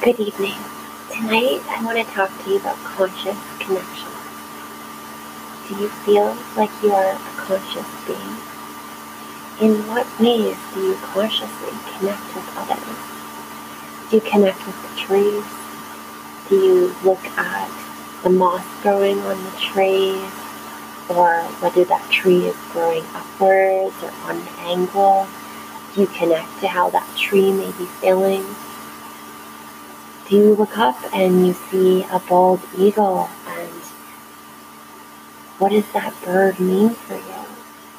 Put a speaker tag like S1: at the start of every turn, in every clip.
S1: Good evening. Tonight I want to talk to you about conscious connection. Do you feel like you are a conscious being? In what ways do you consciously connect with others? Do you connect with the trees? Do you look at the moss growing on the trees? Or whether that tree is growing upwards or on an angle? Do you connect to how that tree may be feeling? Do you look up and you see a bald eagle and what does that bird mean for you?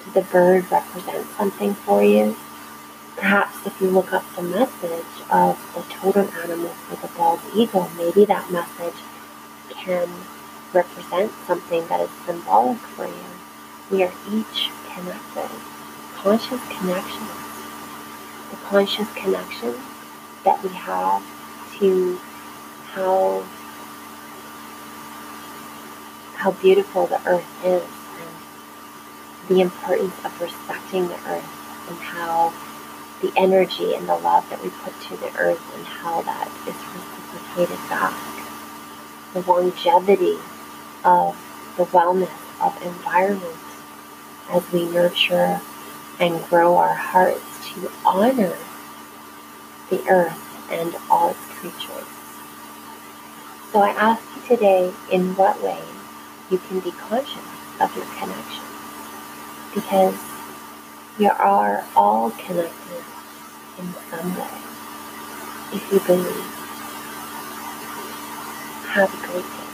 S1: Does the bird represent something for you? Perhaps if you look up the message of the totem animal for the bald eagle, maybe that message can represent something that is symbolic for you. We are each connected. Conscious connections. The conscious connection that we have to how how beautiful the earth is and the importance of respecting the earth and how the energy and the love that we put to the earth and how that is reciprocated back. The longevity of the wellness of environment as we nurture and grow our hearts to honor the earth and all its creatures. So I ask you today in what way you can be conscious of your connection. Because you are all connected in some way if you believe. Have a great day.